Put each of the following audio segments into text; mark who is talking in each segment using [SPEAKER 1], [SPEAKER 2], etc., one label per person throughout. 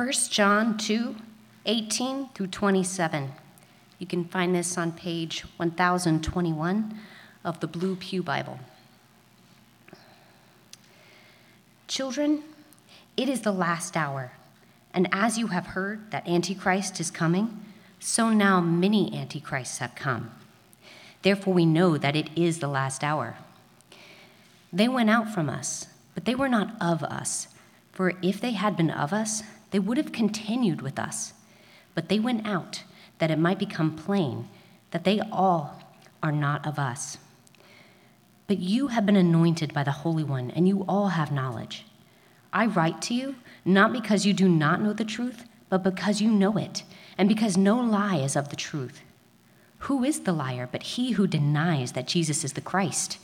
[SPEAKER 1] 1 John 2 18 through 27. You can find this on page 1021 of the Blue Pew Bible. Children, it is the last hour, and as you have heard that Antichrist is coming, so now many Antichrists have come. Therefore, we know that it is the last hour. They went out from us, but they were not of us. For if they had been of us, they would have continued with us. But they went out that it might become plain that they all are not of us. But you have been anointed by the Holy One, and you all have knowledge. I write to you not because you do not know the truth, but because you know it, and because no lie is of the truth. Who is the liar but he who denies that Jesus is the Christ?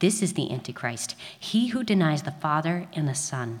[SPEAKER 1] This is the Antichrist, he who denies the Father and the Son.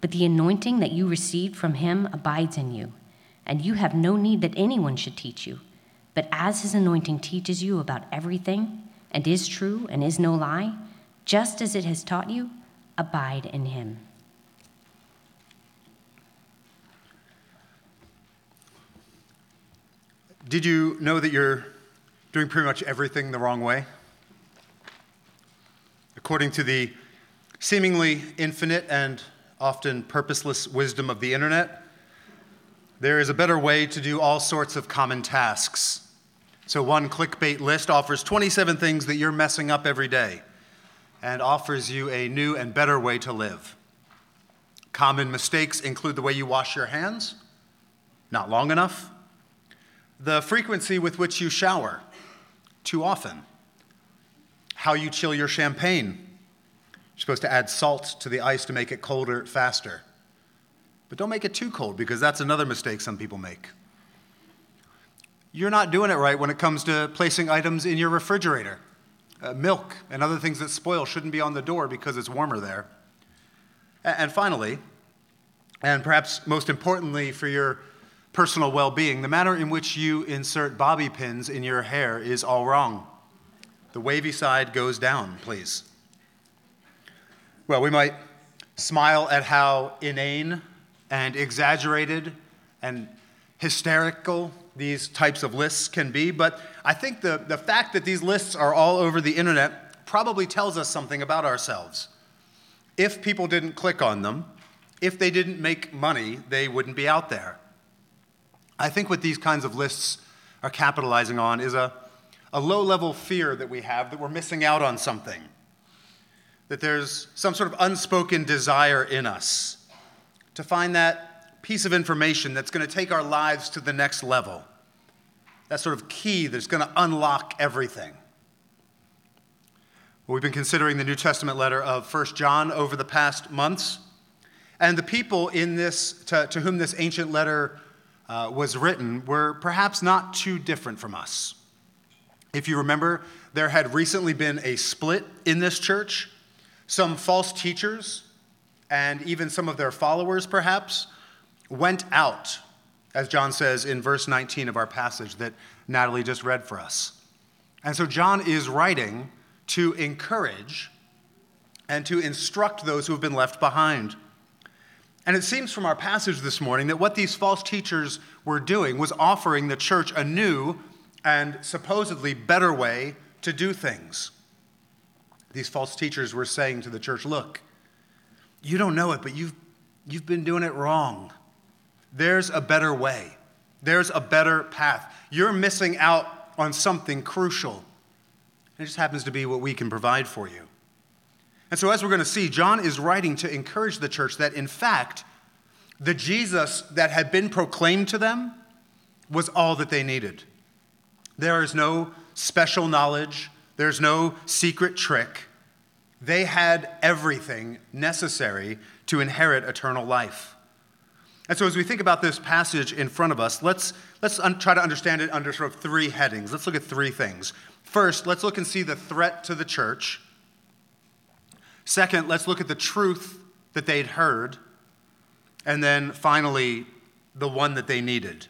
[SPEAKER 1] but the anointing that you received from him abides in you and you have no need that anyone should teach you. But as his anointing teaches you about everything, and is true and is no lie, just as it has taught you, abide in him.
[SPEAKER 2] Did you know that you're doing pretty much everything the wrong way? According to the seemingly infinite and often purposeless wisdom of the internet, there is a better way to do all sorts of common tasks. So, one clickbait list offers 27 things that you're messing up every day and offers you a new and better way to live. Common mistakes include the way you wash your hands, not long enough, the frequency with which you shower, too often, how you chill your champagne. You're supposed to add salt to the ice to make it colder faster. But don't make it too cold because that's another mistake some people make. You're not doing it right when it comes to placing items in your refrigerator. Uh, milk and other things that spoil shouldn't be on the door because it's warmer there. And finally, and perhaps most importantly for your personal well being, the manner in which you insert bobby pins in your hair is all wrong. The wavy side goes down, please. Well, we might smile at how inane and exaggerated and hysterical these types of lists can be, but I think the, the fact that these lists are all over the internet probably tells us something about ourselves. If people didn't click on them, if they didn't make money, they wouldn't be out there. I think what these kinds of lists are capitalizing on is a, a low level fear that we have that we're missing out on something, that there's some sort of unspoken desire in us to find that piece of information that's going to take our lives to the next level. That sort of key that's going to unlock everything. We've been considering the New Testament letter of 1 John over the past months. And the people in this, to, to whom this ancient letter uh, was written were perhaps not too different from us. If you remember, there had recently been a split in this church. Some false teachers and even some of their followers, perhaps, went out, as John says in verse 19 of our passage that Natalie just read for us. And so John is writing to encourage and to instruct those who have been left behind. And it seems from our passage this morning that what these false teachers were doing was offering the church a new and supposedly better way to do things. These false teachers were saying to the church, look, you don't know it, but you've, you've been doing it wrong. There's a better way, there's a better path. You're missing out on something crucial. It just happens to be what we can provide for you. And so, as we're going to see, John is writing to encourage the church that, in fact, the Jesus that had been proclaimed to them was all that they needed. There is no special knowledge, there's no secret trick. They had everything necessary to inherit eternal life. And so, as we think about this passage in front of us, let's, let's un- try to understand it under sort of three headings. Let's look at three things. First, let's look and see the threat to the church. Second, let's look at the truth that they'd heard. And then finally, the one that they needed.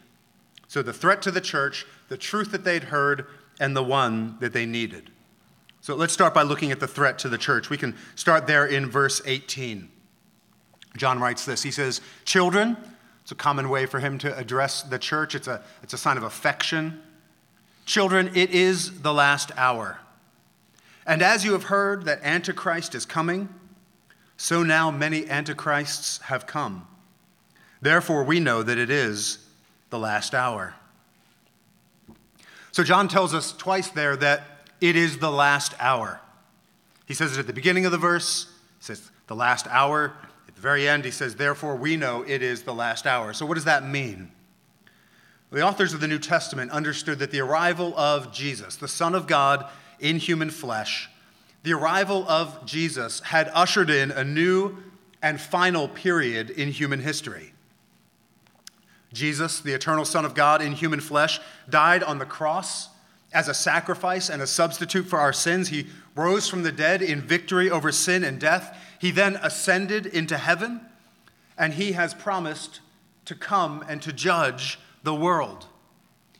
[SPEAKER 2] So, the threat to the church, the truth that they'd heard, and the one that they needed. So, let's start by looking at the threat to the church. We can start there in verse 18. John writes this He says, Children, it's a common way for him to address the church, it's a, it's a sign of affection. Children, it is the last hour. And as you have heard that Antichrist is coming, so now many Antichrists have come. Therefore, we know that it is the last hour. So, John tells us twice there that it is the last hour. He says it at the beginning of the verse, he says the last hour. At the very end, he says, Therefore, we know it is the last hour. So, what does that mean? The authors of the New Testament understood that the arrival of Jesus, the Son of God in human flesh, the arrival of Jesus had ushered in a new and final period in human history. Jesus, the eternal Son of God in human flesh, died on the cross as a sacrifice and a substitute for our sins. He rose from the dead in victory over sin and death. He then ascended into heaven, and he has promised to come and to judge the world.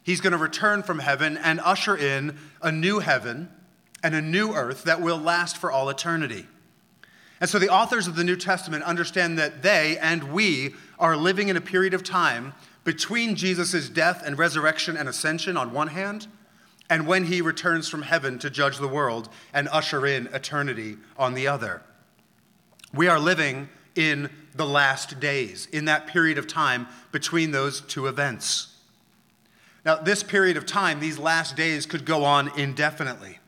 [SPEAKER 2] He's going to return from heaven and usher in a new heaven and a new earth that will last for all eternity. And so the authors of the New Testament understand that they and we are living in a period of time between Jesus' death and resurrection and ascension on one hand, and when he returns from heaven to judge the world and usher in eternity on the other. We are living in the last days, in that period of time between those two events. Now, this period of time, these last days, could go on indefinitely.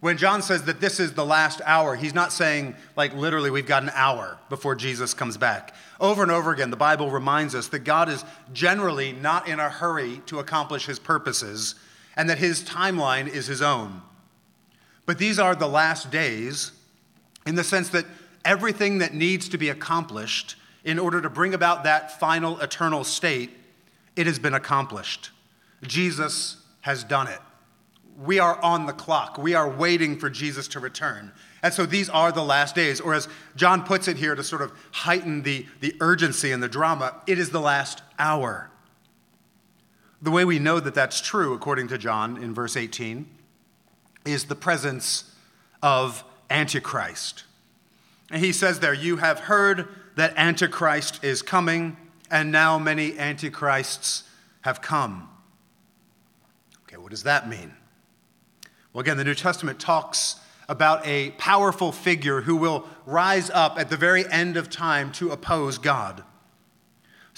[SPEAKER 2] When John says that this is the last hour, he's not saying, like, literally, we've got an hour before Jesus comes back. Over and over again, the Bible reminds us that God is generally not in a hurry to accomplish his purposes and that his timeline is his own. But these are the last days in the sense that everything that needs to be accomplished in order to bring about that final eternal state, it has been accomplished. Jesus has done it we are on the clock. We are waiting for Jesus to return. And so these are the last days. Or as John puts it here to sort of heighten the, the urgency and the drama, it is the last hour. The way we know that that's true, according to John in verse 18, is the presence of Antichrist. And he says there, You have heard that Antichrist is coming, and now many Antichrists have come. Okay, what does that mean? Well, again, the New Testament talks about a powerful figure who will rise up at the very end of time to oppose God.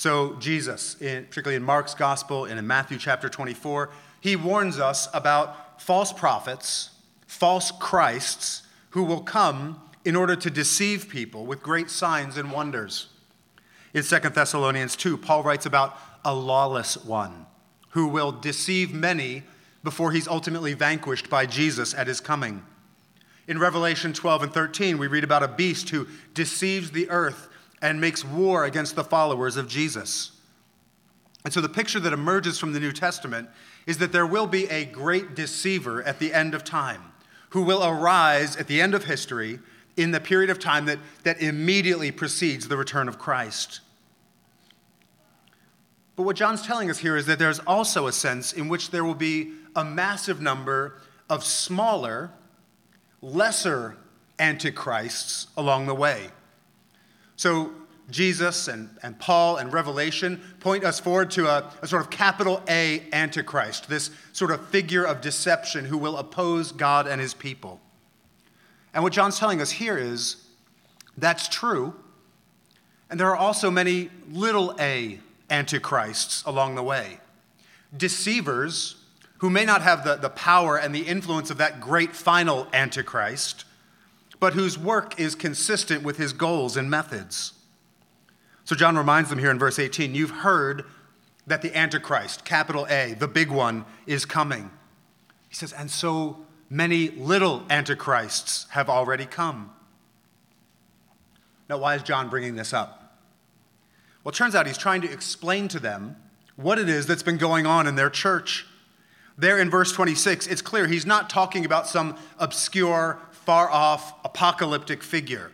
[SPEAKER 2] So, Jesus, in, particularly in Mark's gospel and in Matthew chapter 24, he warns us about false prophets, false Christs, who will come in order to deceive people with great signs and wonders. In 2 Thessalonians 2, Paul writes about a lawless one who will deceive many before he's ultimately vanquished by Jesus at his coming. In Revelation 12 and 13, we read about a beast who deceives the earth and makes war against the followers of Jesus. And so the picture that emerges from the New Testament is that there will be a great deceiver at the end of time who will arise at the end of history in the period of time that, that immediately precedes the return of Christ. But what John's telling us here is that there's also a sense in which there will be a massive number of smaller, lesser antichrists along the way. So, Jesus and, and Paul and Revelation point us forward to a, a sort of capital A antichrist, this sort of figure of deception who will oppose God and his people. And what John's telling us here is that's true. And there are also many little a antichrists along the way. Deceivers who may not have the, the power and the influence of that great final Antichrist, but whose work is consistent with his goals and methods. So John reminds them here in verse 18 you've heard that the Antichrist, capital A, the big one, is coming. He says, and so many little Antichrists have already come. Now, why is John bringing this up? Well, it turns out he's trying to explain to them what it is that's been going on in their church. There in verse 26, it's clear he's not talking about some obscure, far off, apocalyptic figure.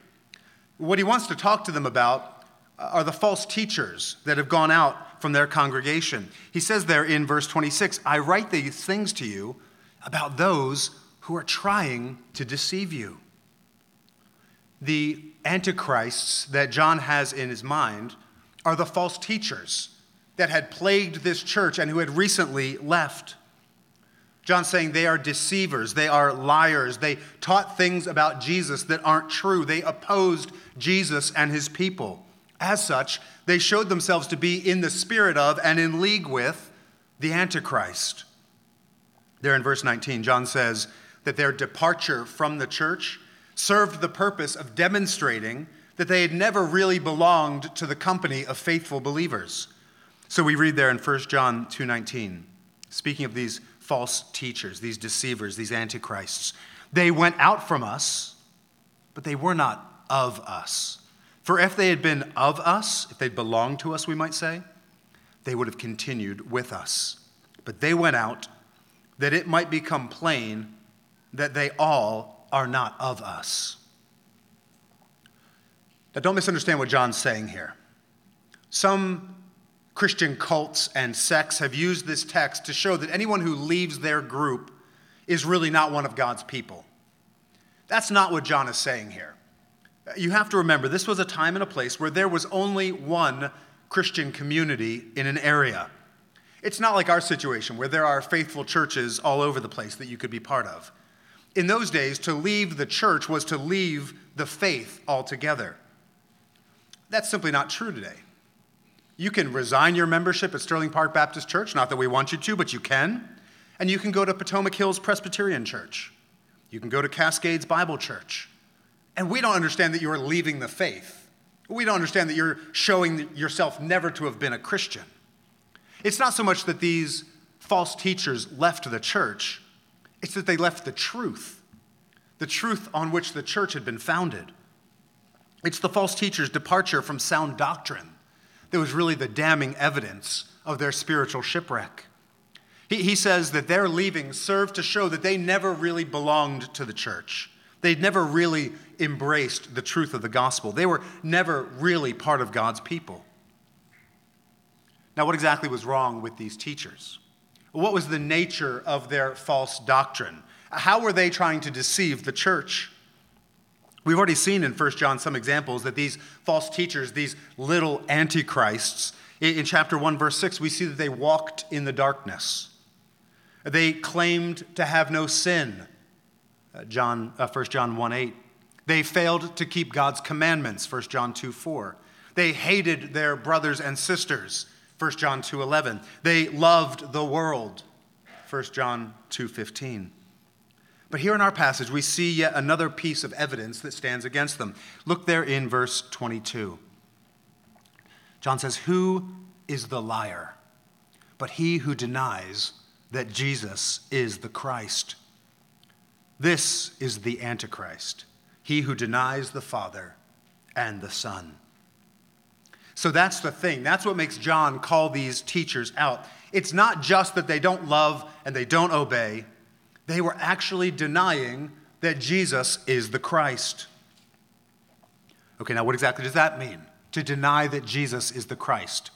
[SPEAKER 2] What he wants to talk to them about uh, are the false teachers that have gone out from their congregation. He says there in verse 26, I write these things to you about those who are trying to deceive you. The antichrists that John has in his mind are the false teachers that had plagued this church and who had recently left. John's saying they are deceivers, they are liars, they taught things about Jesus that aren't true, they opposed Jesus and his people. As such, they showed themselves to be in the spirit of and in league with the Antichrist. There in verse 19, John says that their departure from the church served the purpose of demonstrating that they had never really belonged to the company of faithful believers. So we read there in 1 John 2:19, speaking of these false teachers, these deceivers, these antichrists. They went out from us, but they were not of us. For if they had been of us, if they'd belonged to us, we might say, they would have continued with us. But they went out that it might become plain that they all are not of us. Now, don't misunderstand what John's saying here. Some Christian cults and sects have used this text to show that anyone who leaves their group is really not one of God's people. That's not what John is saying here. You have to remember, this was a time and a place where there was only one Christian community in an area. It's not like our situation where there are faithful churches all over the place that you could be part of. In those days, to leave the church was to leave the faith altogether. That's simply not true today. You can resign your membership at Sterling Park Baptist Church, not that we want you to, but you can. And you can go to Potomac Hills Presbyterian Church. You can go to Cascades Bible Church. And we don't understand that you are leaving the faith. We don't understand that you're showing yourself never to have been a Christian. It's not so much that these false teachers left the church, it's that they left the truth, the truth on which the church had been founded. It's the false teachers' departure from sound doctrine that was really the damning evidence of their spiritual shipwreck. He, he says that their leaving served to show that they never really belonged to the church. They'd never really embraced the truth of the gospel. They were never really part of God's people. Now, what exactly was wrong with these teachers? What was the nature of their false doctrine? How were they trying to deceive the church? We've already seen in 1 John some examples that these false teachers, these little antichrists, in chapter 1, verse 6, we see that they walked in the darkness. They claimed to have no sin, uh, John, uh, 1 John 1 8. They failed to keep God's commandments, 1 John 2 4. They hated their brothers and sisters, 1 John 2 11. They loved the world, 1 John 2 15. But here in our passage, we see yet another piece of evidence that stands against them. Look there in verse 22. John says, Who is the liar? But he who denies that Jesus is the Christ. This is the Antichrist, he who denies the Father and the Son. So that's the thing. That's what makes John call these teachers out. It's not just that they don't love and they don't obey, they were actually denying that Jesus is the Christ. Okay, now what exactly does that mean? To deny that Jesus is the Christ.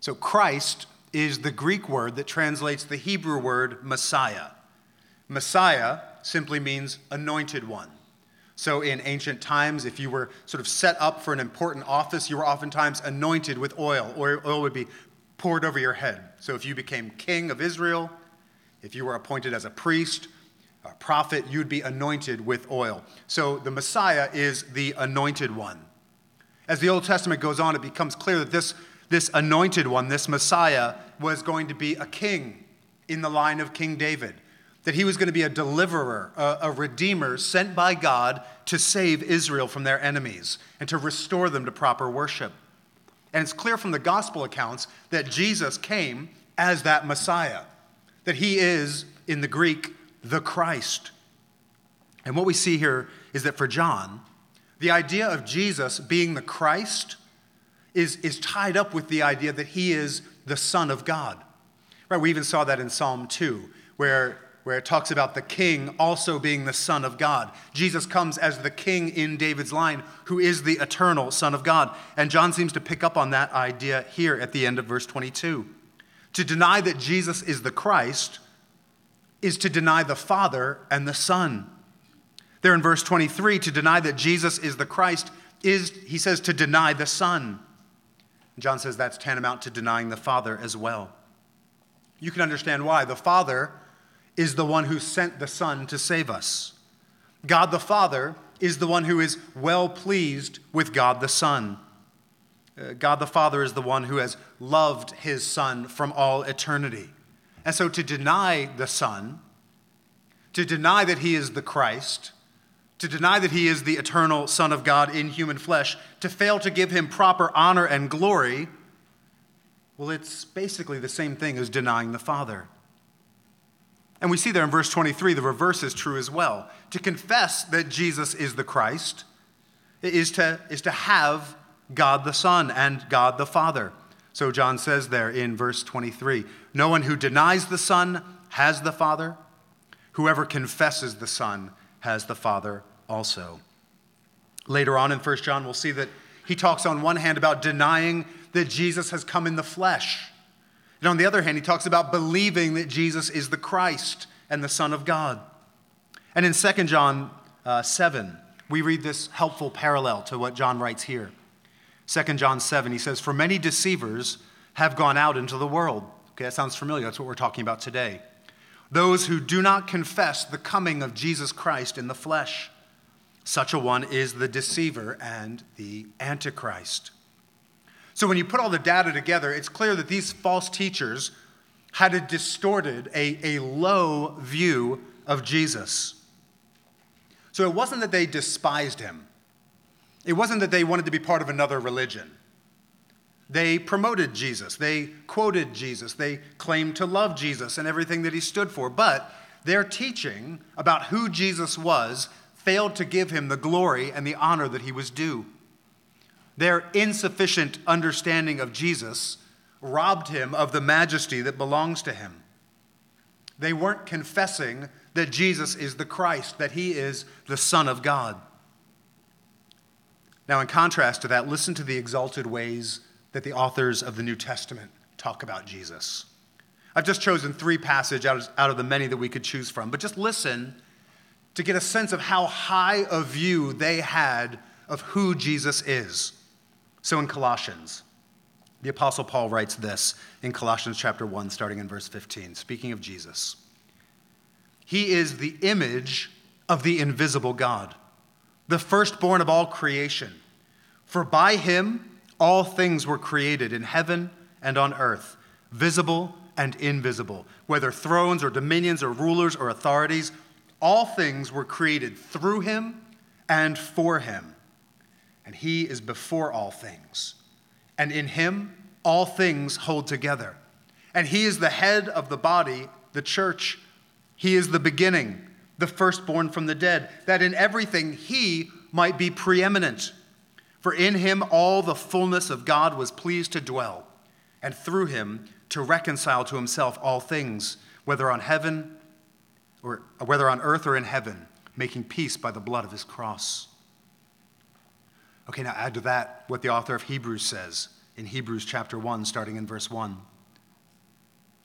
[SPEAKER 2] So, Christ is the Greek word that translates the Hebrew word Messiah. Messiah simply means anointed one. So, in ancient times, if you were sort of set up for an important office, you were oftentimes anointed with oil, or oil would be poured over your head. So, if you became king of Israel, if you were appointed as a priest, a prophet, you'd be anointed with oil. So the Messiah is the anointed one. As the Old Testament goes on, it becomes clear that this, this anointed one, this Messiah, was going to be a king in the line of King David. That he was going to be a deliverer, a, a redeemer sent by God to save Israel from their enemies and to restore them to proper worship. And it's clear from the gospel accounts that Jesus came as that Messiah that he is, in the Greek, the Christ. And what we see here is that for John, the idea of Jesus being the Christ is, is tied up with the idea that he is the Son of God. Right? We even saw that in Psalm 2, where, where it talks about the king also being the Son of God. Jesus comes as the king in David's line, who is the eternal Son of God. And John seems to pick up on that idea here at the end of verse 22. To deny that Jesus is the Christ is to deny the Father and the Son. There in verse 23, to deny that Jesus is the Christ is, he says, to deny the Son. John says that's tantamount to denying the Father as well. You can understand why. The Father is the one who sent the Son to save us. God the Father is the one who is well pleased with God the Son. Uh, God the Father is the one who has loved his Son from all eternity. And so to deny the Son, to deny that he is the Christ, to deny that he is the eternal Son of God in human flesh, to fail to give him proper honor and glory, well, it's basically the same thing as denying the Father. And we see there in verse 23, the reverse is true as well. To confess that Jesus is the Christ is to, is to have God the Son and God the Father. So John says there in verse 23 No one who denies the Son has the Father. Whoever confesses the Son has the Father also. Later on in 1 John, we'll see that he talks on one hand about denying that Jesus has come in the flesh. And on the other hand, he talks about believing that Jesus is the Christ and the Son of God. And in 2 John uh, 7, we read this helpful parallel to what John writes here. 2 John 7, he says, For many deceivers have gone out into the world. Okay, that sounds familiar. That's what we're talking about today. Those who do not confess the coming of Jesus Christ in the flesh. Such a one is the deceiver and the antichrist. So when you put all the data together, it's clear that these false teachers had a distorted, a, a low view of Jesus. So it wasn't that they despised him. It wasn't that they wanted to be part of another religion. They promoted Jesus, they quoted Jesus, they claimed to love Jesus and everything that he stood for. But their teaching about who Jesus was failed to give him the glory and the honor that he was due. Their insufficient understanding of Jesus robbed him of the majesty that belongs to him. They weren't confessing that Jesus is the Christ, that he is the Son of God. Now, in contrast to that, listen to the exalted ways that the authors of the New Testament talk about Jesus. I've just chosen three passages out of the many that we could choose from, but just listen to get a sense of how high a view they had of who Jesus is. So in Colossians, the Apostle Paul writes this in Colossians chapter 1, starting in verse 15, speaking of Jesus. He is the image of the invisible God the firstborn of all creation. For by him all things were created in heaven and on earth, visible and invisible, whether thrones or dominions or rulers or authorities, all things were created through him and for him. And he is before all things. And in him all things hold together. And he is the head of the body, the church. He is the beginning the firstborn from the dead, that in everything he might be preeminent. For in him all the fullness of God was pleased to dwell, and through him to reconcile to himself all things, whether on heaven or whether on earth or in heaven, making peace by the blood of his cross. Okay, now add to that what the author of Hebrews says in Hebrews chapter 1, starting in verse 1.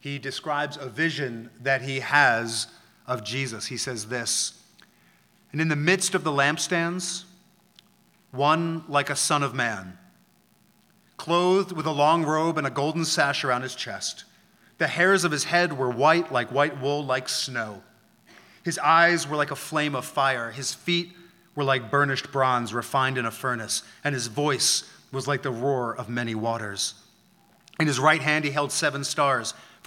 [SPEAKER 2] he describes a vision that he has of Jesus. He says this And in the midst of the lampstands, one like a son of man, clothed with a long robe and a golden sash around his chest. The hairs of his head were white like white wool, like snow. His eyes were like a flame of fire. His feet were like burnished bronze refined in a furnace, and his voice was like the roar of many waters. In his right hand he held seven stars.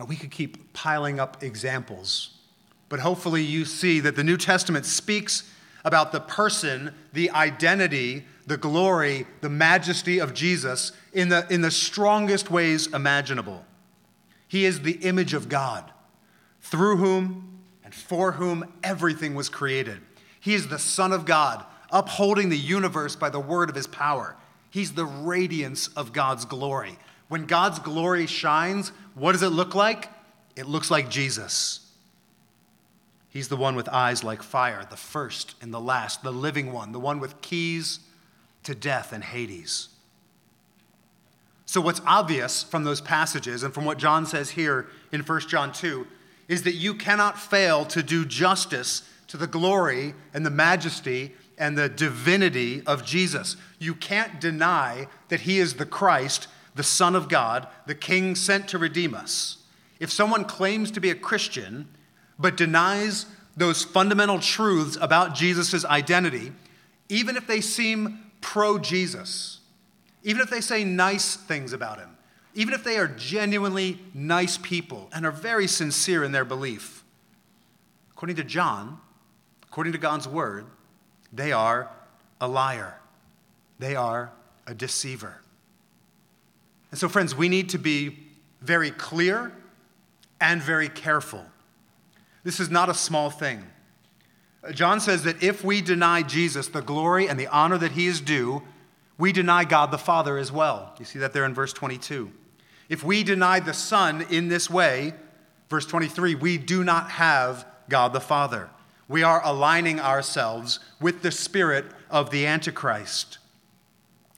[SPEAKER 2] Now, we could keep piling up examples, but hopefully you see that the New Testament speaks about the person, the identity, the glory, the majesty of Jesus in the, in the strongest ways imaginable. He is the image of God, through whom and for whom everything was created. He is the Son of God, upholding the universe by the word of his power. He's the radiance of God's glory. When God's glory shines, what does it look like? It looks like Jesus. He's the one with eyes like fire, the first and the last, the living one, the one with keys to death and Hades. So, what's obvious from those passages and from what John says here in 1 John 2 is that you cannot fail to do justice to the glory and the majesty and the divinity of Jesus. You can't deny that he is the Christ the Son of God, the King sent to redeem us. If someone claims to be a Christian but denies those fundamental truths about Jesus' identity, even if they seem pro Jesus, even if they say nice things about him, even if they are genuinely nice people and are very sincere in their belief, according to John, according to God's word, they are a liar. They are a deceiver. And so, friends, we need to be very clear and very careful. This is not a small thing. Uh, John says that if we deny Jesus the glory and the honor that he is due, we deny God the Father as well. You see that there in verse 22. If we deny the Son in this way, verse 23, we do not have God the Father. We are aligning ourselves with the spirit of the Antichrist.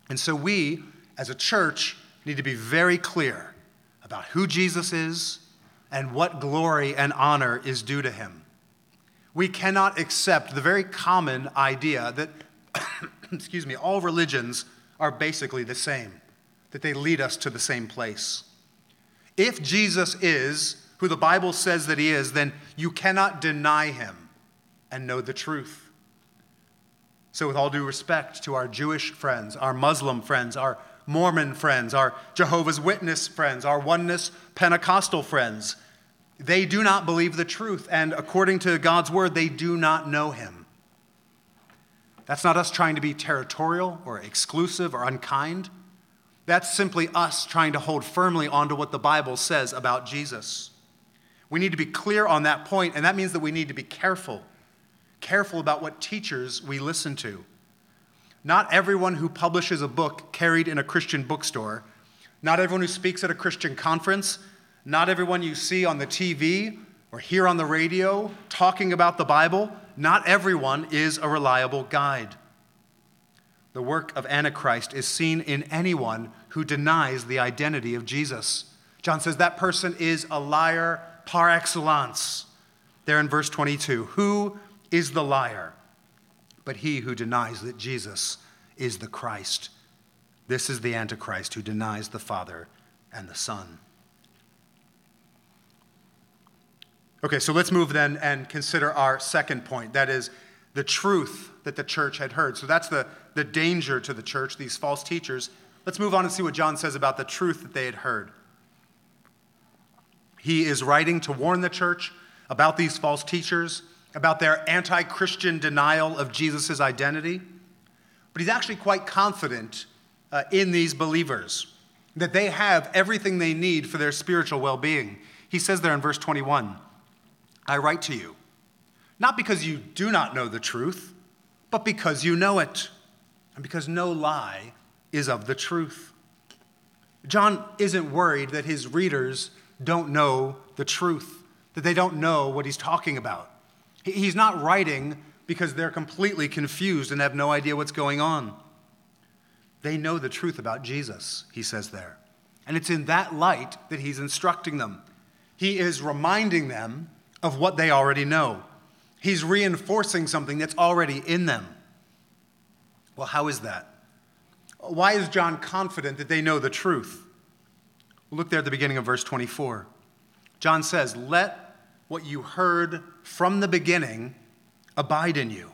[SPEAKER 2] And so we, as a church, need to be very clear about who Jesus is and what glory and honor is due to him. We cannot accept the very common idea that, excuse me, all religions are basically the same, that they lead us to the same place. If Jesus is who the Bible says that he is, then you cannot deny him and know the truth. So, with all due respect to our Jewish friends, our Muslim friends, our Mormon friends, our Jehovah's Witness friends, our Oneness Pentecostal friends. They do not believe the truth, and according to God's word, they do not know Him. That's not us trying to be territorial or exclusive or unkind. That's simply us trying to hold firmly onto what the Bible says about Jesus. We need to be clear on that point, and that means that we need to be careful. Careful about what teachers we listen to. Not everyone who publishes a book carried in a Christian bookstore, not everyone who speaks at a Christian conference, not everyone you see on the TV or hear on the radio talking about the Bible, not everyone is a reliable guide. The work of Antichrist is seen in anyone who denies the identity of Jesus. John says that person is a liar par excellence. There in verse 22 Who is the liar? But he who denies that Jesus is the Christ. This is the Antichrist who denies the Father and the Son. Okay, so let's move then and consider our second point. That is the truth that the church had heard. So that's the, the danger to the church, these false teachers. Let's move on and see what John says about the truth that they had heard. He is writing to warn the church about these false teachers about their anti Christian denial of Jesus' identity, but he's actually quite confident uh, in these believers that they have everything they need for their spiritual well being. He says there in verse 21 I write to you, not because you do not know the truth, but because you know it, and because no lie is of the truth. John isn't worried that his readers don't know the truth, that they don't know what he's talking about. He's not writing because they're completely confused and have no idea what's going on. They know the truth about Jesus, he says there. And it's in that light that he's instructing them. He is reminding them of what they already know. He's reinforcing something that's already in them. Well, how is that? Why is John confident that they know the truth? look there at the beginning of verse 24. John says, Let what you heard from the beginning abide in you.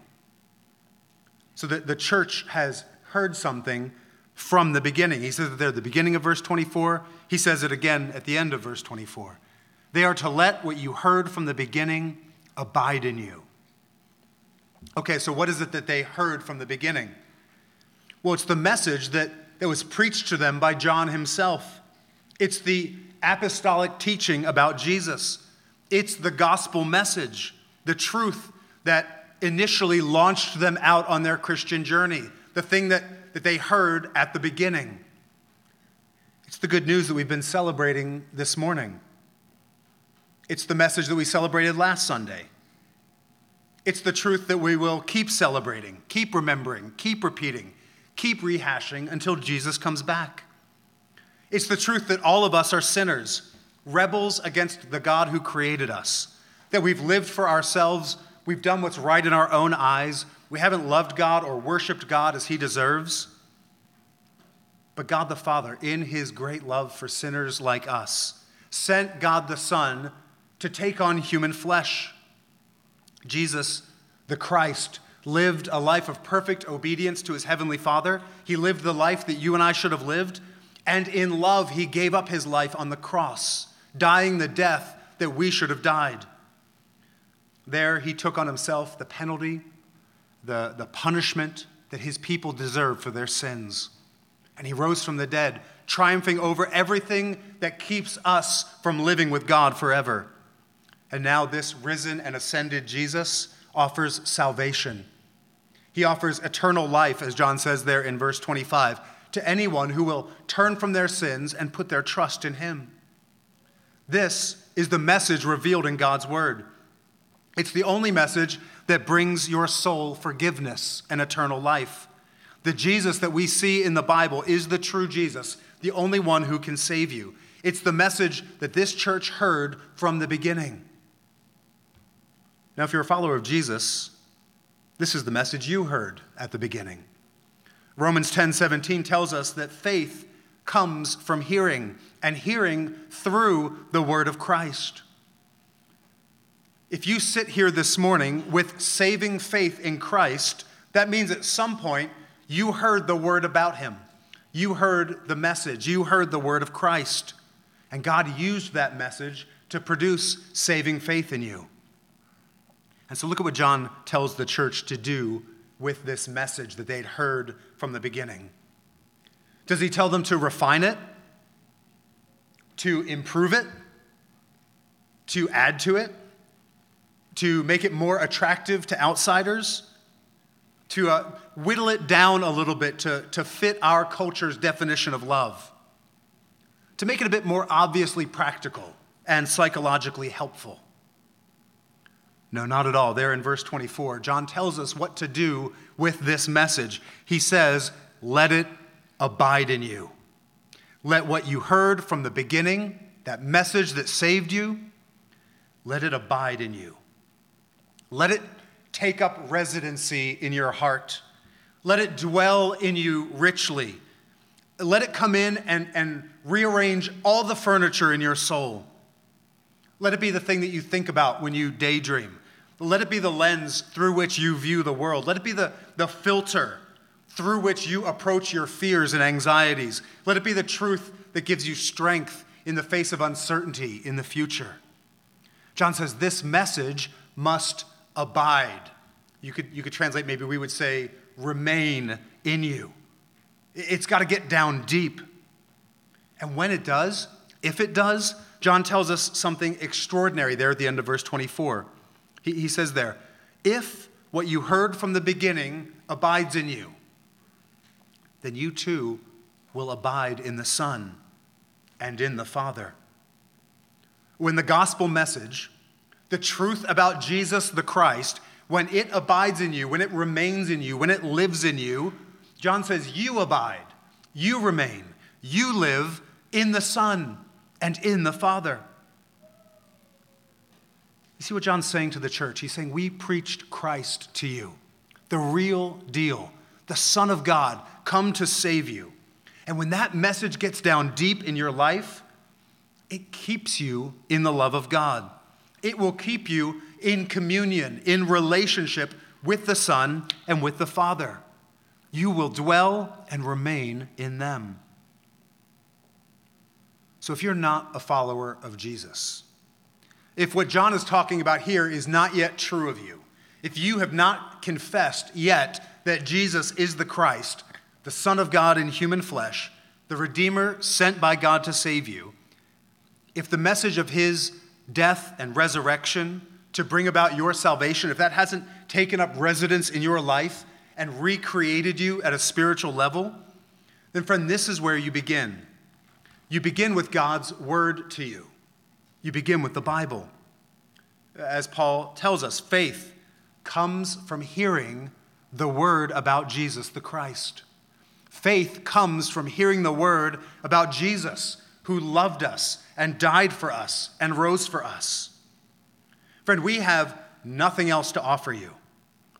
[SPEAKER 2] So that the church has heard something from the beginning. He says it there at the beginning of verse 24. He says it again at the end of verse 24. They are to let what you heard from the beginning abide in you. Okay, so what is it that they heard from the beginning? Well, it's the message that, that was preached to them by John himself. It's the apostolic teaching about Jesus. It's the gospel message, the truth that initially launched them out on their Christian journey, the thing that, that they heard at the beginning. It's the good news that we've been celebrating this morning. It's the message that we celebrated last Sunday. It's the truth that we will keep celebrating, keep remembering, keep repeating, keep rehashing until Jesus comes back. It's the truth that all of us are sinners, rebels against the God who created us, that we've lived for ourselves, we've done what's right in our own eyes, we haven't loved God or worshiped God as He deserves. But God the Father, in His great love for sinners like us, sent God the Son to take on human flesh. Jesus, the Christ, lived a life of perfect obedience to his heavenly Father. He lived the life that you and I should have lived. And in love, he gave up his life on the cross, dying the death that we should have died. There, he took on himself the penalty, the, the punishment that his people deserved for their sins. And he rose from the dead, triumphing over everything that keeps us from living with God forever. And now, this risen and ascended Jesus offers salvation. He offers eternal life, as John says there in verse 25, to anyone who will turn from their sins and put their trust in him. This is the message revealed in God's word. It's the only message that brings your soul forgiveness and eternal life. The Jesus that we see in the Bible is the true Jesus, the only one who can save you. It's the message that this church heard from the beginning. Now, if you're a follower of Jesus, this is the message you heard at the beginning. Romans 10 17 tells us that faith comes from hearing, and hearing through the word of Christ. If you sit here this morning with saving faith in Christ, that means at some point you heard the word about him. You heard the message. You heard the word of Christ. And God used that message to produce saving faith in you. And so look at what John tells the church to do with this message that they'd heard from the beginning. Does he tell them to refine it? To improve it? To add to it? To make it more attractive to outsiders? To uh, whittle it down a little bit to, to fit our culture's definition of love? To make it a bit more obviously practical and psychologically helpful? No, not at all. There in verse 24, John tells us what to do with this message. He says, Let it abide in you. Let what you heard from the beginning, that message that saved you, let it abide in you. Let it take up residency in your heart. Let it dwell in you richly. Let it come in and, and rearrange all the furniture in your soul. Let it be the thing that you think about when you daydream. Let it be the lens through which you view the world. Let it be the, the filter through which you approach your fears and anxieties. Let it be the truth that gives you strength in the face of uncertainty in the future. John says this message must abide. You could, you could translate, maybe we would say, remain in you. It's got to get down deep. And when it does, if it does, John tells us something extraordinary there at the end of verse 24. He, he says there, if what you heard from the beginning abides in you, then you too will abide in the Son and in the Father. When the gospel message, the truth about Jesus the Christ, when it abides in you, when it remains in you, when it lives in you, John says, You abide, you remain, you live in the Son and in the Father. You see what John's saying to the church? He's saying, We preached Christ to you, the real deal, the Son of God, come to save you. And when that message gets down deep in your life, it keeps you in the love of God. It will keep you in communion, in relationship with the Son and with the Father. You will dwell and remain in them. So if you're not a follower of Jesus, if what John is talking about here is not yet true of you, if you have not confessed yet that Jesus is the Christ, the Son of God in human flesh, the Redeemer sent by God to save you, if the message of his death and resurrection to bring about your salvation, if that hasn't taken up residence in your life and recreated you at a spiritual level, then, friend, this is where you begin. You begin with God's word to you, you begin with the Bible. As Paul tells us, faith comes from hearing the word about Jesus the Christ. Faith comes from hearing the word about Jesus who loved us and died for us and rose for us. Friend, we have nothing else to offer you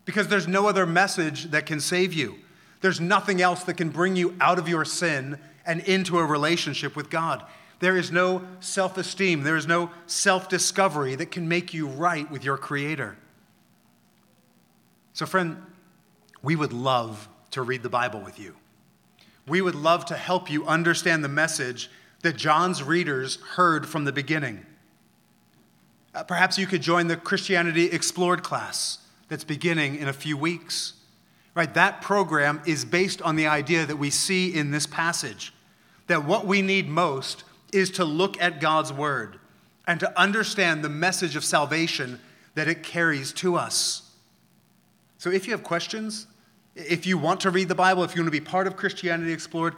[SPEAKER 2] because there's no other message that can save you. There's nothing else that can bring you out of your sin and into a relationship with God. There is no self esteem, there is no self discovery that can make you right with your Creator. So, friend, we would love to read the Bible with you. We would love to help you understand the message that John's readers heard from the beginning. Uh, perhaps you could join the Christianity Explored class that's beginning in a few weeks. Right? That program is based on the idea that we see in this passage that what we need most is to look at God's word and to understand the message of salvation that it carries to us. So if you have questions, if you want to read the Bible, if you want to be part of Christianity Explored,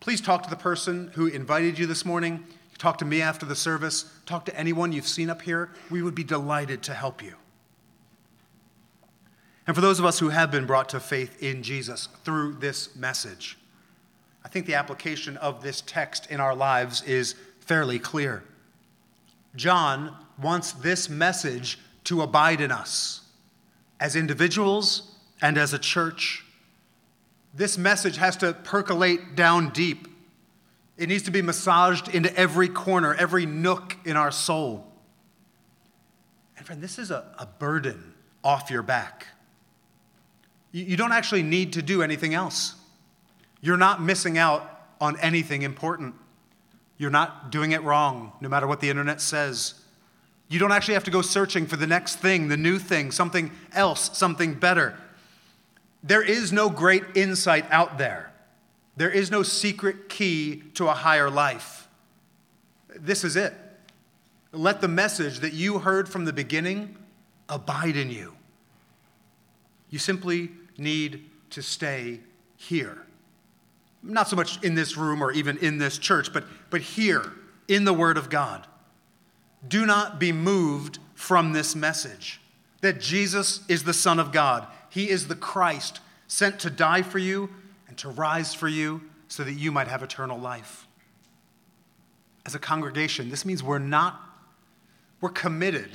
[SPEAKER 2] please talk to the person who invited you this morning. Talk to me after the service. Talk to anyone you've seen up here. We would be delighted to help you. And for those of us who have been brought to faith in Jesus through this message, I think the application of this text in our lives is fairly clear. John wants this message to abide in us as individuals and as a church. This message has to percolate down deep it needs to be massaged into every corner, every nook in our soul. And friend, this is a, a burden off your back. You, you don't actually need to do anything else. You're not missing out on anything important. You're not doing it wrong, no matter what the internet says. You don't actually have to go searching for the next thing, the new thing, something else, something better. There is no great insight out there. There is no secret key to a higher life. This is it. Let the message that you heard from the beginning abide in you. You simply need to stay here. Not so much in this room or even in this church, but, but here in the Word of God. Do not be moved from this message that Jesus is the Son of God. He is the Christ sent to die for you and to rise for you so that you might have eternal life. As a congregation, this means we're not, we're committed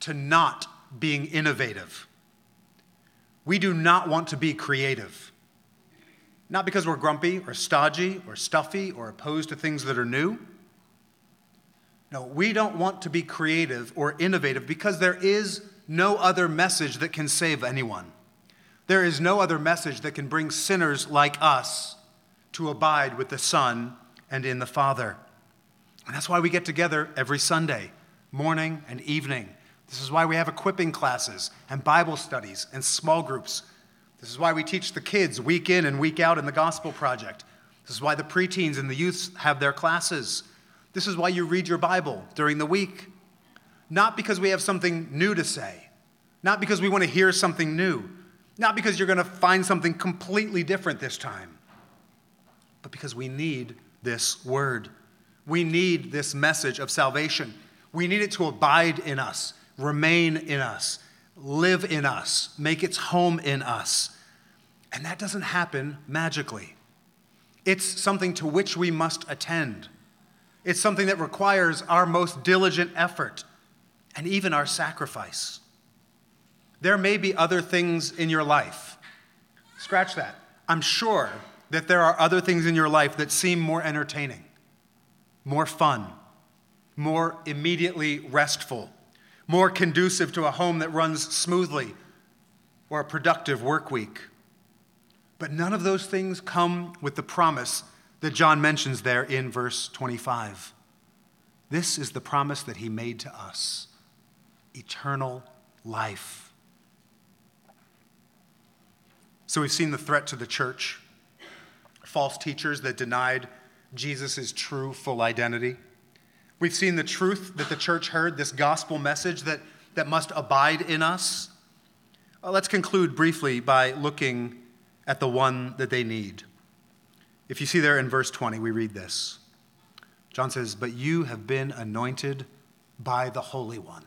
[SPEAKER 2] to not being innovative. We do not want to be creative. Not because we're grumpy or stodgy or stuffy or opposed to things that are new. No, we don't want to be creative or innovative because there is no other message that can save anyone. There is no other message that can bring sinners like us to abide with the Son and in the Father. And that's why we get together every Sunday, morning and evening. This is why we have equipping classes and Bible studies and small groups. This is why we teach the kids week in and week out in the Gospel Project. This is why the preteens and the youths have their classes. This is why you read your Bible during the week. Not because we have something new to say, not because we want to hear something new not because you're going to find something completely different this time, but because we need this word. We need this message of salvation. We need it to abide in us, remain in us, live in us, make its home in us. And that doesn't happen magically. It's something to which we must attend. It's something that requires our most diligent effort and even our sacrifice. There may be other things in your life. Scratch that. I'm sure that there are other things in your life that seem more entertaining, more fun, more immediately restful, more conducive to a home that runs smoothly or a productive work week. But none of those things come with the promise that John mentions there in verse 25. This is the promise that he made to us eternal life. So we've seen the threat to the church, false teachers that denied Jesus' true, full identity. We've seen the truth that the church heard, this gospel message that, that must abide in us. Well, let's conclude briefly by looking at the one that they need. If you see there in verse 20, we read this. John says, But you have been anointed by the Holy One,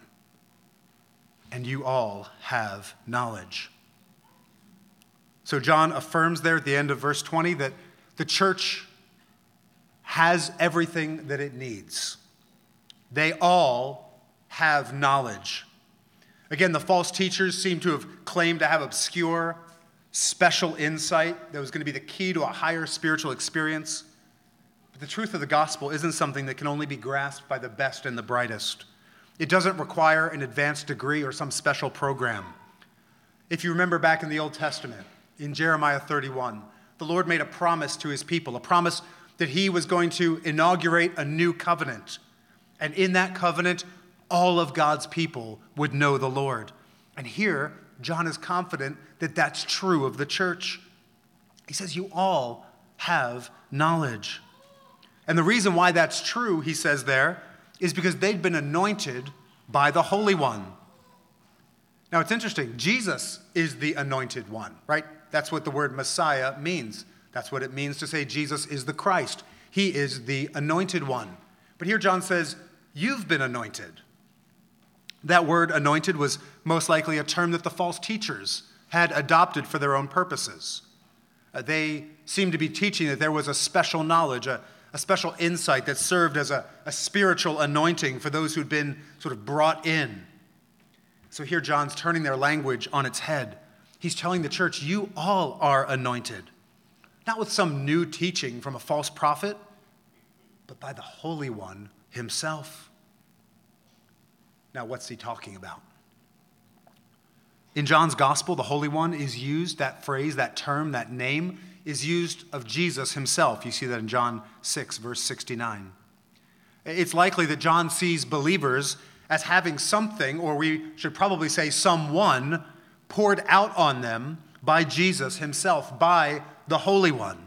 [SPEAKER 2] and you all have knowledge. So John affirms there at the end of verse 20 that the church has everything that it needs. They all have knowledge. Again, the false teachers seem to have claimed to have obscure, special insight that was going to be the key to a higher spiritual experience. But the truth of the gospel isn't something that can only be grasped by the best and the brightest. It doesn't require an advanced degree or some special program. If you remember back in the Old Testament, in Jeremiah 31, the Lord made a promise to his people, a promise that he was going to inaugurate a new covenant. And in that covenant, all of God's people would know the Lord. And here, John is confident that that's true of the church. He says, You all have knowledge. And the reason why that's true, he says there, is because they've been anointed by the Holy One. Now it's interesting. Jesus is the anointed one, right? That's what the word Messiah means. That's what it means to say Jesus is the Christ. He is the anointed one. But here John says, You've been anointed. That word anointed was most likely a term that the false teachers had adopted for their own purposes. Uh, they seemed to be teaching that there was a special knowledge, a, a special insight that served as a, a spiritual anointing for those who'd been sort of brought in. So here John's turning their language on its head. He's telling the church, You all are anointed, not with some new teaching from a false prophet, but by the Holy One himself. Now, what's he talking about? In John's gospel, the Holy One is used, that phrase, that term, that name is used of Jesus himself. You see that in John 6, verse 69. It's likely that John sees believers as having something, or we should probably say someone, poured out on them by Jesus himself, by the Holy One.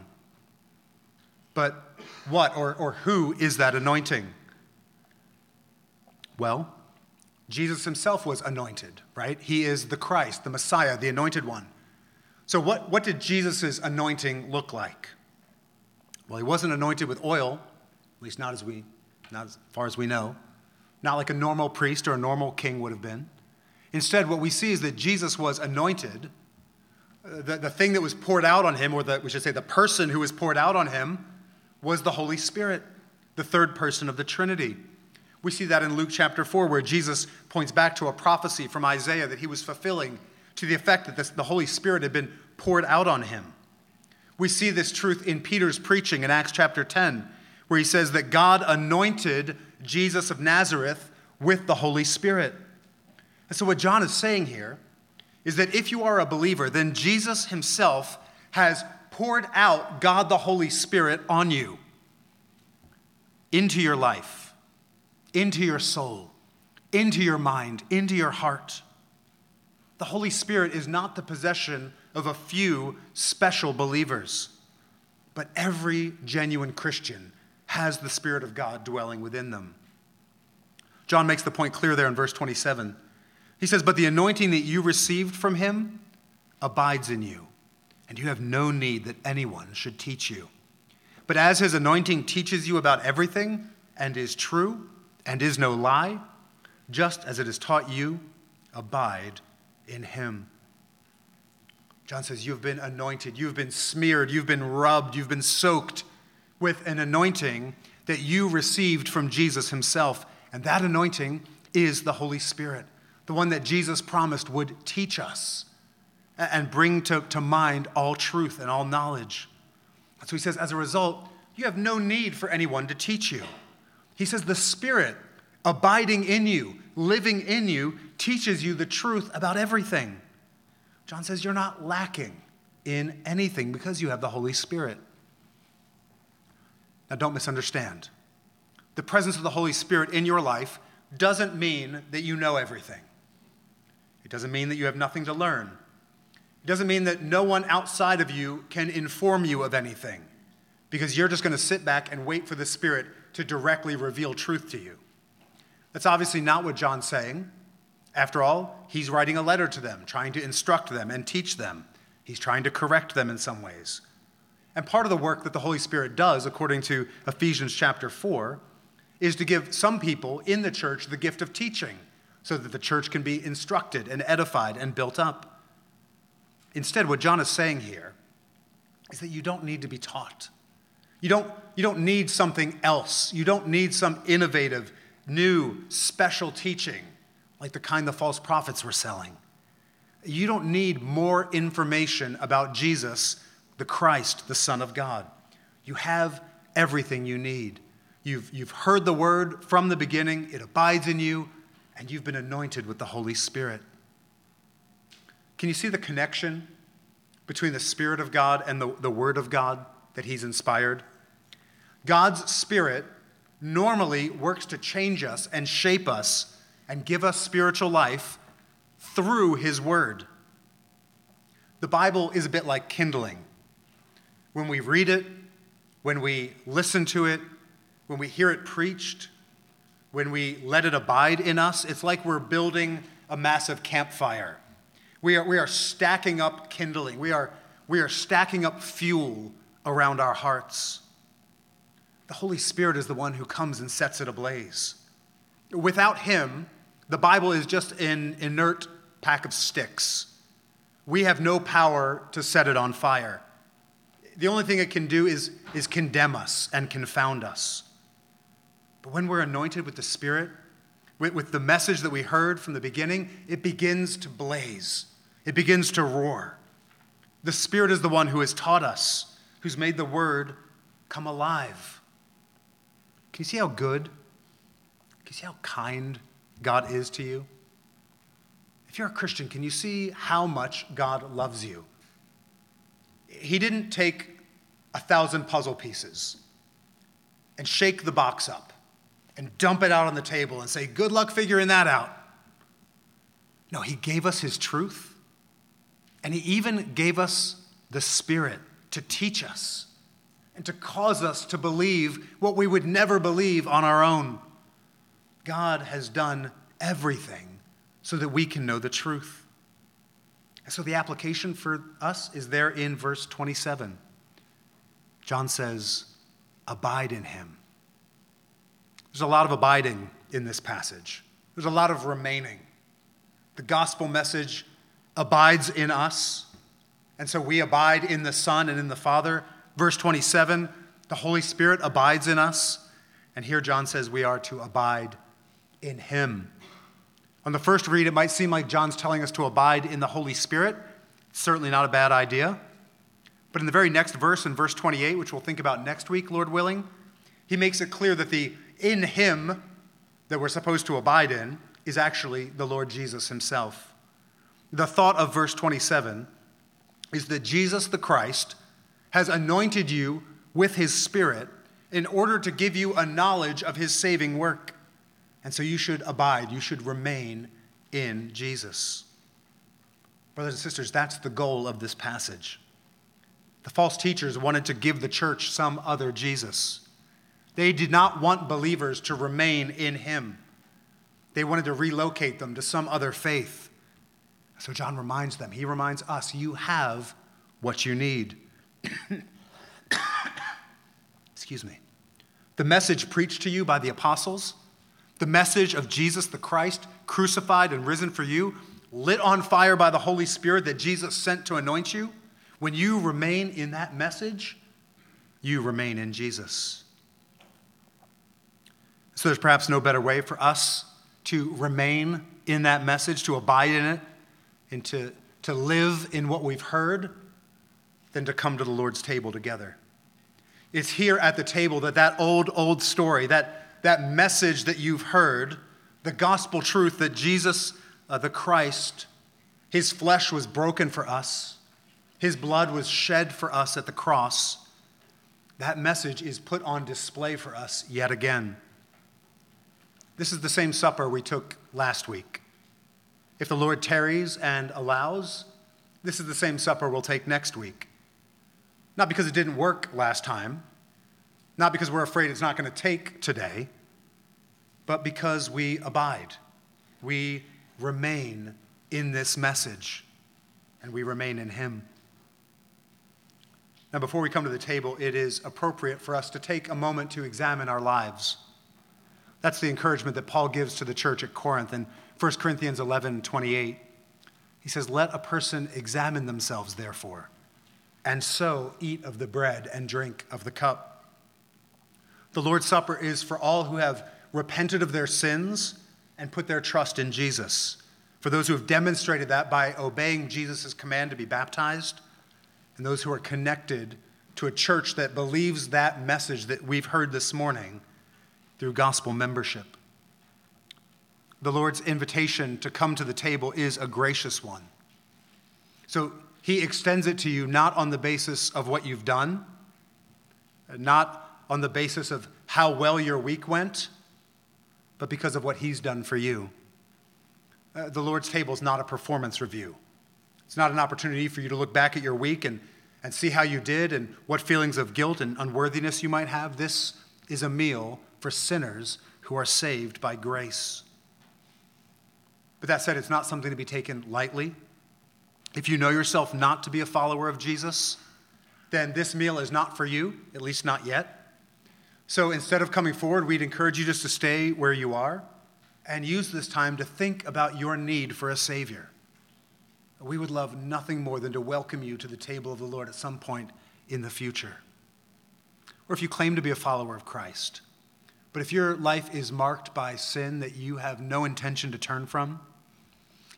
[SPEAKER 2] But what or, or who is that anointing? Well, Jesus himself was anointed, right? He is the Christ, the Messiah, the anointed one. So, what, what did Jesus' anointing look like? Well, he wasn't anointed with oil, at least not as, we, not as far as we know, not like a normal priest or a normal king would have been. Instead, what we see is that Jesus was anointed. Uh, the, the thing that was poured out on him, or the, we should say the person who was poured out on him, was the Holy Spirit, the third person of the Trinity. We see that in Luke chapter 4, where Jesus points back to a prophecy from Isaiah that he was fulfilling to the effect that the Holy Spirit had been poured out on him. We see this truth in Peter's preaching in Acts chapter 10, where he says that God anointed Jesus of Nazareth with the Holy Spirit. And so, what John is saying here is that if you are a believer, then Jesus himself has poured out God the Holy Spirit on you into your life into your soul, into your mind, into your heart. The Holy Spirit is not the possession of a few special believers, but every genuine Christian has the Spirit of God dwelling within them. John makes the point clear there in verse 27. He says, But the anointing that you received from him abides in you, and you have no need that anyone should teach you. But as his anointing teaches you about everything and is true, and is no lie, just as it is taught you, abide in him. John says, You've been anointed, you've been smeared, you've been rubbed, you've been soaked with an anointing that you received from Jesus himself. And that anointing is the Holy Spirit, the one that Jesus promised would teach us and bring to, to mind all truth and all knowledge. And so he says, as a result, you have no need for anyone to teach you. He says, the Spirit abiding in you, living in you, teaches you the truth about everything. John says, you're not lacking in anything because you have the Holy Spirit. Now, don't misunderstand. The presence of the Holy Spirit in your life doesn't mean that you know everything. It doesn't mean that you have nothing to learn. It doesn't mean that no one outside of you can inform you of anything because you're just going to sit back and wait for the Spirit to directly reveal truth to you. That's obviously not what John's saying. After all, he's writing a letter to them, trying to instruct them and teach them. He's trying to correct them in some ways. And part of the work that the Holy Spirit does, according to Ephesians chapter 4, is to give some people in the church the gift of teaching so that the church can be instructed and edified and built up. Instead, what John is saying here is that you don't need to be taught. You don't, you don't need something else. You don't need some innovative, new, special teaching like the kind the false prophets were selling. You don't need more information about Jesus, the Christ, the Son of God. You have everything you need. You've, you've heard the word from the beginning, it abides in you, and you've been anointed with the Holy Spirit. Can you see the connection between the Spirit of God and the, the Word of God that He's inspired? God's Spirit normally works to change us and shape us and give us spiritual life through His Word. The Bible is a bit like kindling. When we read it, when we listen to it, when we hear it preached, when we let it abide in us, it's like we're building a massive campfire. We are, we are stacking up kindling, we are, we are stacking up fuel around our hearts. The Holy Spirit is the one who comes and sets it ablaze. Without Him, the Bible is just an inert pack of sticks. We have no power to set it on fire. The only thing it can do is, is condemn us and confound us. But when we're anointed with the Spirit, with, with the message that we heard from the beginning, it begins to blaze, it begins to roar. The Spirit is the one who has taught us, who's made the Word come alive. You see how good? Can you see how kind God is to you? If you're a Christian, can you see how much God loves you? He didn't take a thousand puzzle pieces and shake the box up and dump it out on the table and say, Good luck figuring that out. No, He gave us His truth, and He even gave us the Spirit to teach us and to cause us to believe what we would never believe on our own. God has done everything so that we can know the truth. And so the application for us is there in verse 27. John says, Abide in him. There's a lot of abiding in this passage, there's a lot of remaining. The gospel message abides in us, and so we abide in the Son and in the Father. Verse 27 the Holy Spirit abides in us. And here John says we are to abide in him. On the first read, it might seem like John's telling us to abide in the Holy Spirit. Certainly not a bad idea. But in the very next verse, in verse 28, which we'll think about next week, Lord willing, he makes it clear that the in him that we're supposed to abide in is actually the Lord Jesus himself. The thought of verse 27 is that Jesus the Christ has anointed you with his Spirit in order to give you a knowledge of his saving work. And so you should abide, you should remain in Jesus. Brothers and sisters, that's the goal of this passage. The false teachers wanted to give the church some other Jesus. They did not want believers to remain in him. They wanted to relocate them to some other faith. So John reminds them, he reminds us, you have what you need. Excuse me. The message preached to you by the apostles, the message of Jesus the Christ, crucified and risen for you, lit on fire by the Holy Spirit that Jesus sent to anoint you, when you remain in that message, you remain in Jesus. So there's perhaps no better way for us to remain in that message, to abide in it, and to, to live in what we've heard than to come to the Lord's table together. It's here at the table that that old, old story, that, that message that you've heard, the gospel truth that Jesus, uh, the Christ, his flesh was broken for us, his blood was shed for us at the cross. That message is put on display for us yet again. This is the same supper we took last week. If the Lord tarries and allows, this is the same supper we'll take next week. Not because it didn't work last time, not because we're afraid it's not going to take today, but because we abide. We remain in this message, and we remain in Him. Now, before we come to the table, it is appropriate for us to take a moment to examine our lives. That's the encouragement that Paul gives to the church at Corinth in 1 Corinthians 11 28. He says, Let a person examine themselves, therefore, and so eat of the bread and drink of the cup. The Lord's Supper is for all who have repented of their sins and put their trust in Jesus. For those who have demonstrated that by obeying Jesus' command to be baptized, and those who are connected to a church that believes that message that we've heard this morning through gospel membership. The Lord's invitation to come to the table is a gracious one. So he extends it to you not on the basis of what you've done, not on the basis of how well your week went, but because of what he's done for you. Uh, the Lord's table is not a performance review. It's not an opportunity for you to look back at your week and, and see how you did and what feelings of guilt and unworthiness you might have. This is a meal for sinners who are saved by grace. But that said, it's not something to be taken lightly. If you know yourself not to be a follower of Jesus, then this meal is not for you, at least not yet. So instead of coming forward, we'd encourage you just to stay where you are and use this time to think about your need for a Savior. We would love nothing more than to welcome you to the table of the Lord at some point in the future. Or if you claim to be a follower of Christ, but if your life is marked by sin that you have no intention to turn from,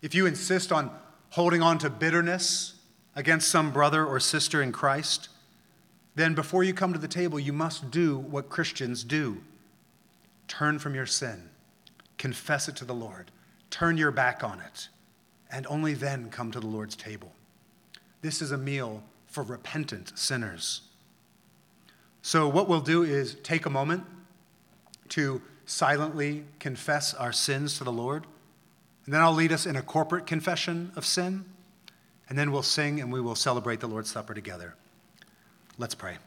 [SPEAKER 2] if you insist on holding on to bitterness against some brother or sister in Christ, then before you come to the table, you must do what Christians do turn from your sin, confess it to the Lord, turn your back on it, and only then come to the Lord's table. This is a meal for repentant sinners. So, what we'll do is take a moment to silently confess our sins to the Lord. And then I'll lead us in a corporate confession of sin. And then we'll sing and we will celebrate the Lord's Supper together. Let's pray.